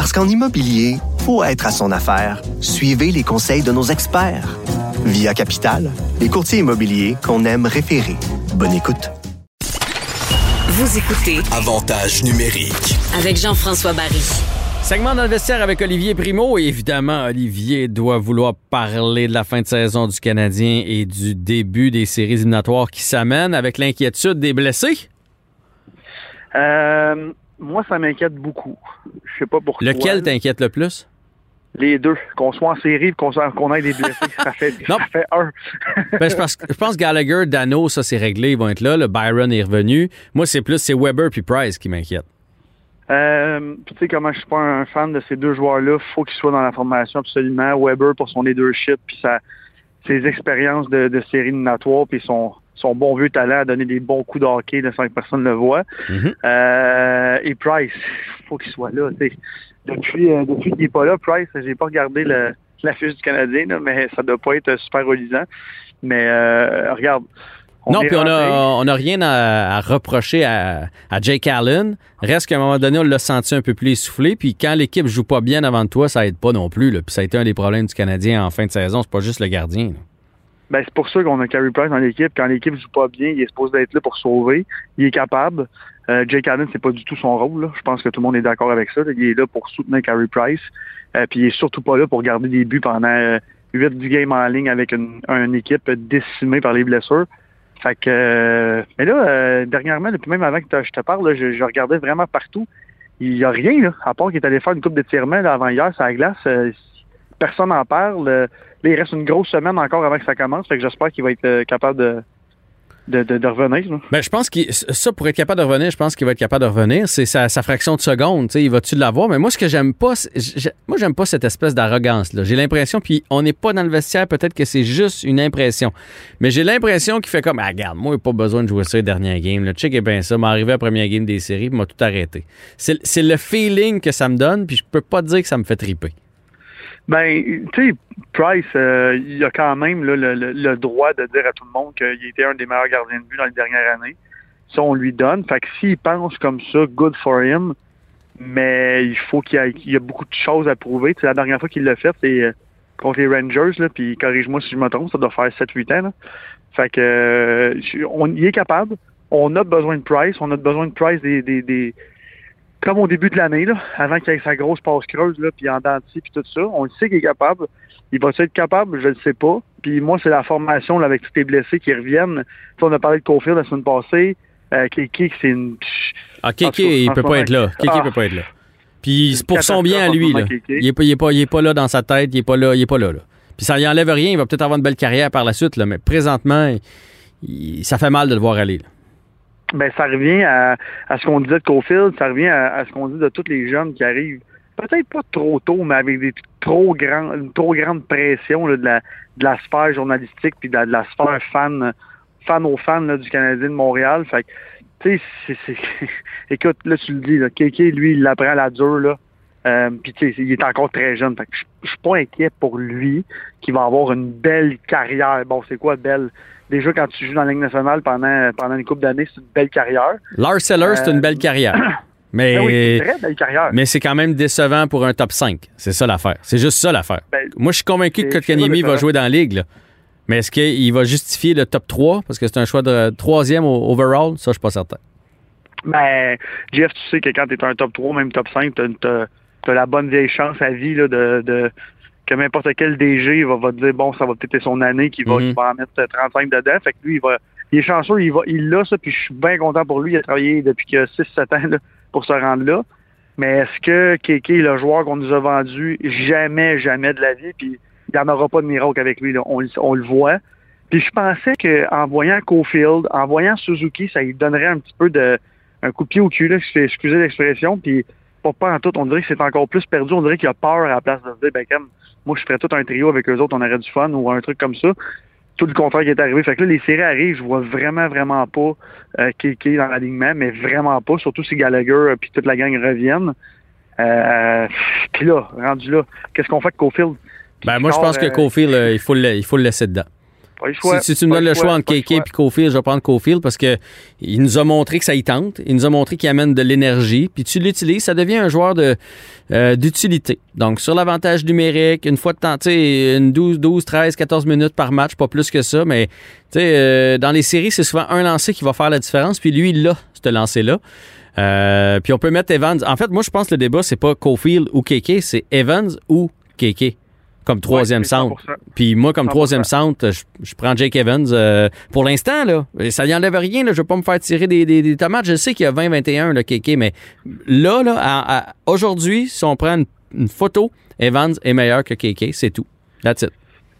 Parce qu'en immobilier, faut être à son affaire. Suivez les conseils de nos experts. Via Capital, les courtiers immobiliers qu'on aime référer. Bonne écoute. Vous écoutez Avantage numérique. avec Jean-François Barry. Segment vestiaire avec Olivier Primo. Et évidemment, Olivier doit vouloir parler de la fin de saison du Canadien et du début des séries éliminatoires qui s'amènent avec l'inquiétude des blessés. Euh, moi, ça m'inquiète beaucoup. Je sais pas pourquoi. Lequel t'inquiète le plus? Les deux. Qu'on soit en série et qu'on ait des blessés. ça, fait, Non. ça fait un. Ben, je, pense, je pense Gallagher, Dano, ça c'est réglé, ils vont être là. Le Byron est revenu. Moi, c'est plus c'est Weber puis Price qui m'inquiète. Euh, tu sais comment je suis pas un fan de ces deux joueurs-là, faut qu'ils soient dans la formation absolument. Weber pour son leadership puis sa, ses expériences de, de série éliminatoire puis son, son bon vieux talent à donner des bons coups de hockey sans que personne ne le voit. Mhm. Euh, et Price, faut qu'il soit là. Depuis, euh, depuis qu'il n'est pas là, Price, j'ai pas regardé le, la fiche du Canadien, là, mais ça doit pas être super relisant. Mais euh, regarde. on non, puis on a, rentré- on a rien à, à reprocher à, à Jake Allen. Reste qu'à un moment donné, on l'a senti un peu plus essoufflé. Puis quand l'équipe joue pas bien avant de toi, ça aide pas non plus. Là. Puis ça a été un des problèmes du Canadien en fin de saison. C'est pas juste le gardien. là. Ben, c'est pour ça qu'on a Carey Price dans l'équipe. Quand l'équipe joue pas bien, il est supposé être là pour sauver. Il est capable. Euh, Jake Allen, c'est pas du tout son rôle. là. Je pense que tout le monde est d'accord avec ça. Il est là pour soutenir Carey Price. Euh, puis il est surtout pas là pour garder des buts pendant euh, 8-10 games en ligne avec une, une équipe décimée par les blessures. Fait que euh, mais là, euh, dernièrement, depuis même avant que je te parle, là, je, je regardais vraiment partout. Il y a rien, là, à part qu'il est allé faire une coupe d'étirement avant hier sur la glace. Euh, personne n'en parle. Là, il reste une grosse semaine encore avant que ça commence. Fait j'espère qu'il va être euh, capable de, de, revenir. Ben, je pense que ça, pour être capable de revenir, je pense qu'il va être capable de revenir. C'est sa, fraction de seconde. Il va-tu l'avoir? Mais moi, ce que j'aime pas, moi, j'aime pas cette espèce d'arrogance. J'ai l'impression, puis on n'est pas dans le vestiaire, peut-être que c'est juste une impression. Mais j'ai l'impression qu'il fait comme, ah, regarde, moi, j'ai pas besoin de jouer ça les dernières games. Le check est bien ça. M'arriver à la première game des séries, m'a tout arrêté. C'est le feeling que ça me donne, puis je peux pas dire que ça me fait triper. Ben, tu sais, Price, euh, il a quand même le, droit de dire à tout le monde qu'il était un des meilleurs gardiens de but dans les dernières années. Ça, on lui donne. Fait que s'il pense comme ça, good for him. Mais il faut qu'il y, ait- beaucoup de choses à prouver. Tu sais, la dernière fois qu'il l'a fait, c'est euh, contre les Rangers. Puis corrige-moi si je me trompe, ça doit faire 7-8 ans. Fait que euh, on est capable. On a besoin de Price. On a besoin de Price des comme au début de l'année, là, avant qu'il ait sa grosse passe creuse, là, puis en dentier, puis tout ça. On le sait qu'il est capable. Il va être capable? Je ne sais pas. Puis moi, c'est la formation là, avec tous les blessés qui reviennent. Tu on a parlé de Cofield la semaine passée. Euh, Kiki, c'est une... Ah, cas, il peut pas être là. Kéké ah. peut pas être là. Puis c'est pour son bien à lui. Là. Il, est pas, il, est pas, il est pas là dans sa tête, il est pas là, il est pas là. là. Puis ça lui enlève rien, il va peut-être avoir une belle carrière par la suite, là, mais présentement, il- ça fait mal de le voir aller. là. Ben, ça revient à, à ce qu'on disait de Cofield, ça revient à, à ce qu'on dit de tous les jeunes qui arrivent, peut-être pas trop tôt, mais avec des trop grands, une trop grande pression là, de, la, de la sphère journalistique puis de la, de la sphère fan, fan aux fans là, du Canadien de Montréal. Fait que, tu sais, écoute, là, tu le dis, là, Kéké, lui, il l'apprend à la dure, là. Euh, puis tu sais, il est encore très jeune. Fait que je suis pas inquiet pour lui qui va avoir une belle carrière. Bon, c'est quoi belle? Déjà, quand tu joues dans la Ligue nationale pendant, pendant une couple d'années, c'est une belle carrière. Lars Eller, c'est Euh, une belle carrière. Mais, Ben oui, c'est une très belle carrière. mais c'est quand même décevant pour un top 5. C'est ça l'affaire. C'est juste ça l'affaire. Ben, Moi, je suis convaincu que Kotkaniemi va jouer dans la ligue. là. Mais est-ce qu'il va justifier le top 3 parce que c'est un choix de troisième au overall? Ça, je suis pas certain. Ben, Jeff, tu sais que quand tu es un top 3, même top 5, tu as, la bonne vieille chance à vie là, de, de que n'importe quel DG va, va te dire bon, ça va peut-être être son année qui va, qui va en mettre euh, 35 dedans. Fait que lui, il va. Il est chanceux, il va, il l'a ça, puis je suis bien content pour lui. Il a travaillé depuis que 6-7 ans là, pour se rendre là. Mais est-ce que Kéké est le joueur qu'on nous a vendu jamais, jamais de la vie, puis il n'y en aura pas de miracle avec lui, là. On, le- on le voit. Puis je pensais qu'en voyant Cofield, en voyant Suzuki, ça lui donnerait un petit peu de un coup de pied au cul, là, excusez l'expression. Puis pas, pas en tout. On dirait que c'est encore plus perdu. On dirait qu'il a peur à la place de se dire, ben, comme, moi, je ferais tout un trio avec eux autres, on aurait du fun ou un truc comme ça. Tout le contraire qui est arrivé. Fait que là, les séries arrivent, je vois vraiment, vraiment pas euh, Kéké dans l'alignement, mais vraiment pas. Surtout si Gallagher euh, puis toute la gang reviennent. Euh, puis là, rendu là, qu'est-ce qu'on fait avec Cofield? Ben, moi, je pense que euh, Cofield, euh, il, faut le, il faut le laisser dedans. Pas le choix, si, si tu me donnes le choix entre KK et Cofield, je vais prendre Cofield parce que il nous a montré que ça y tente. Il nous a montré qu'il amène de l'énergie. Puis tu l'utilises, ça devient un joueur de euh, d'utilité. Donc, sur l'avantage numérique, une fois de temps, tu sais, une 12, 12, 13, 14 minutes par match, pas plus que ça. Mais, tu sais, euh, dans les séries, c'est souvent un lancer qui va faire la différence. Puis lui, il a ce lancer-là. Euh, puis on peut mettre Evans. En fait, moi, je pense que le débat, c'est pas Cofield ou KK, c'est Evans ou KK comme troisième centre. 100%. Puis moi, comme 100%. troisième centre, je, je prends Jake Evans. euh, pour l'instant, là, ça n'y enlève rien. Là, je ne vais pas me faire tirer des, des- des tomates. Je sais qu'il y a 20-21, le KK, mais là, là aujourd'hui, si on prend une, une photo, Evans est meilleur que KK. C'est tout. That's it.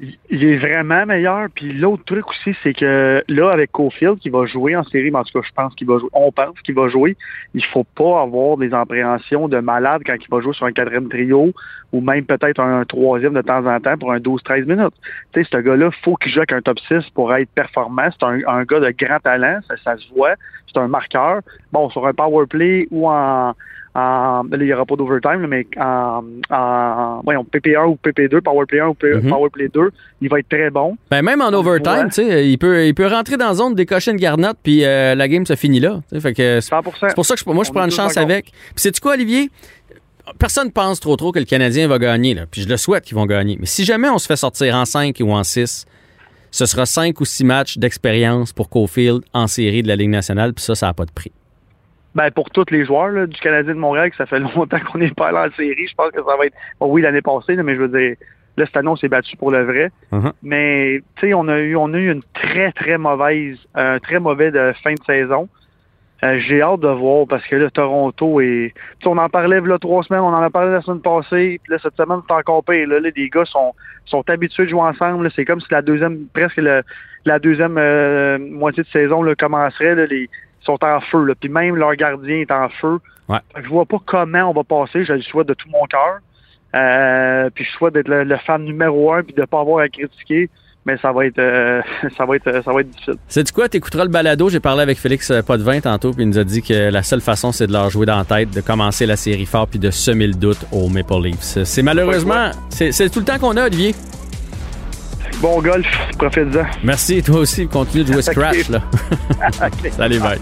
Il est vraiment meilleur. Puis l'autre truc aussi, c'est que là, avec Cofield, qui va jouer en série, mais en tout cas, je pense qu'il va jouer, on pense qu'il va jouer, il faut pas avoir des appréhensions de malade quand il va jouer sur un quatrième trio ou même peut-être un, troisième de temps en temps pour un 12-13 minutes. Tu sais, ce gars-là, faut qu'il joue avec un top 6 pour être performant. C'est un, gars de grand talent, ça, ça se voit. C'est un marqueur. Bon, sur un power play ou en là, il n'y aura pas d'overtime, mais en, en voyons, PP1 ou PP2, Power Play 1 ou P- Mhm. Power Play 2, il va être très bon. Ben, même en overtime, Ouais. il peut, il peut rentrer dans la zone, décocher une garnotte, puis euh, la game se finit là. Fait que c'est 100%. C'est pour ça que je- moi, je On prends une chance avec. Puis sais-tu quoi, Olivier? Personne pense trop trop que le Canadien va gagner. Là. Puis je le souhaite qu'ils vont gagner. Mais si jamais on se fait sortir en 5 ou en 6, ce sera 5 ou 6 matchs d'expérience pour Cofield en série de la Ligue nationale. Puis ça, ça n'a pas de prix. Ben, pour tous les joueurs là, du Canadien de Montréal, que ça fait longtemps qu'on n'est pas allé en série, je pense que ça va être. Bon, oui, l'année passée, mais je veux dire, là, cette année, on s'est battu pour le vrai. Mhm. Mais, tu sais, on a eu on a eu une très, très mauvaise, un très mauvais de fin de saison. Euh, J'ai hâte de voir parce que là, Toronto est. on en parlait là trois semaines, on en a parlé la semaine passée, puis là, cette semaine, c'est encore pire. Là, Là, les gars sont, sont habitués de jouer ensemble. C'est comme si la deuxième, presque le- la deuxième euh, moitié de saison là, commencerait. Là, les, sont en feu. Là. Puis même leur gardien est en feu. Ouais. Je vois pas comment on va passer. Je le souhaite de tout mon cœur. Euh, puis je souhaite d'être le, le fan numéro un puis de pas avoir à critiquer. Mais ça va être euh, ça va être ça va être difficile. Sais-tu quoi? T'écouteras le balado. J'ai parlé avec Félix euh, Potvin tantôt, puis il nous a dit que la seule façon, c'est de leur jouer dans la tête, de commencer la série fort, puis de semer le doute aux Maple Leafs. C'est malheureusement, c'est c'est tout le temps qu'on a, Olivier. Bon golf, profite-en. Merci, toi aussi. Continue de jouer Scratch, là. Salut, bye.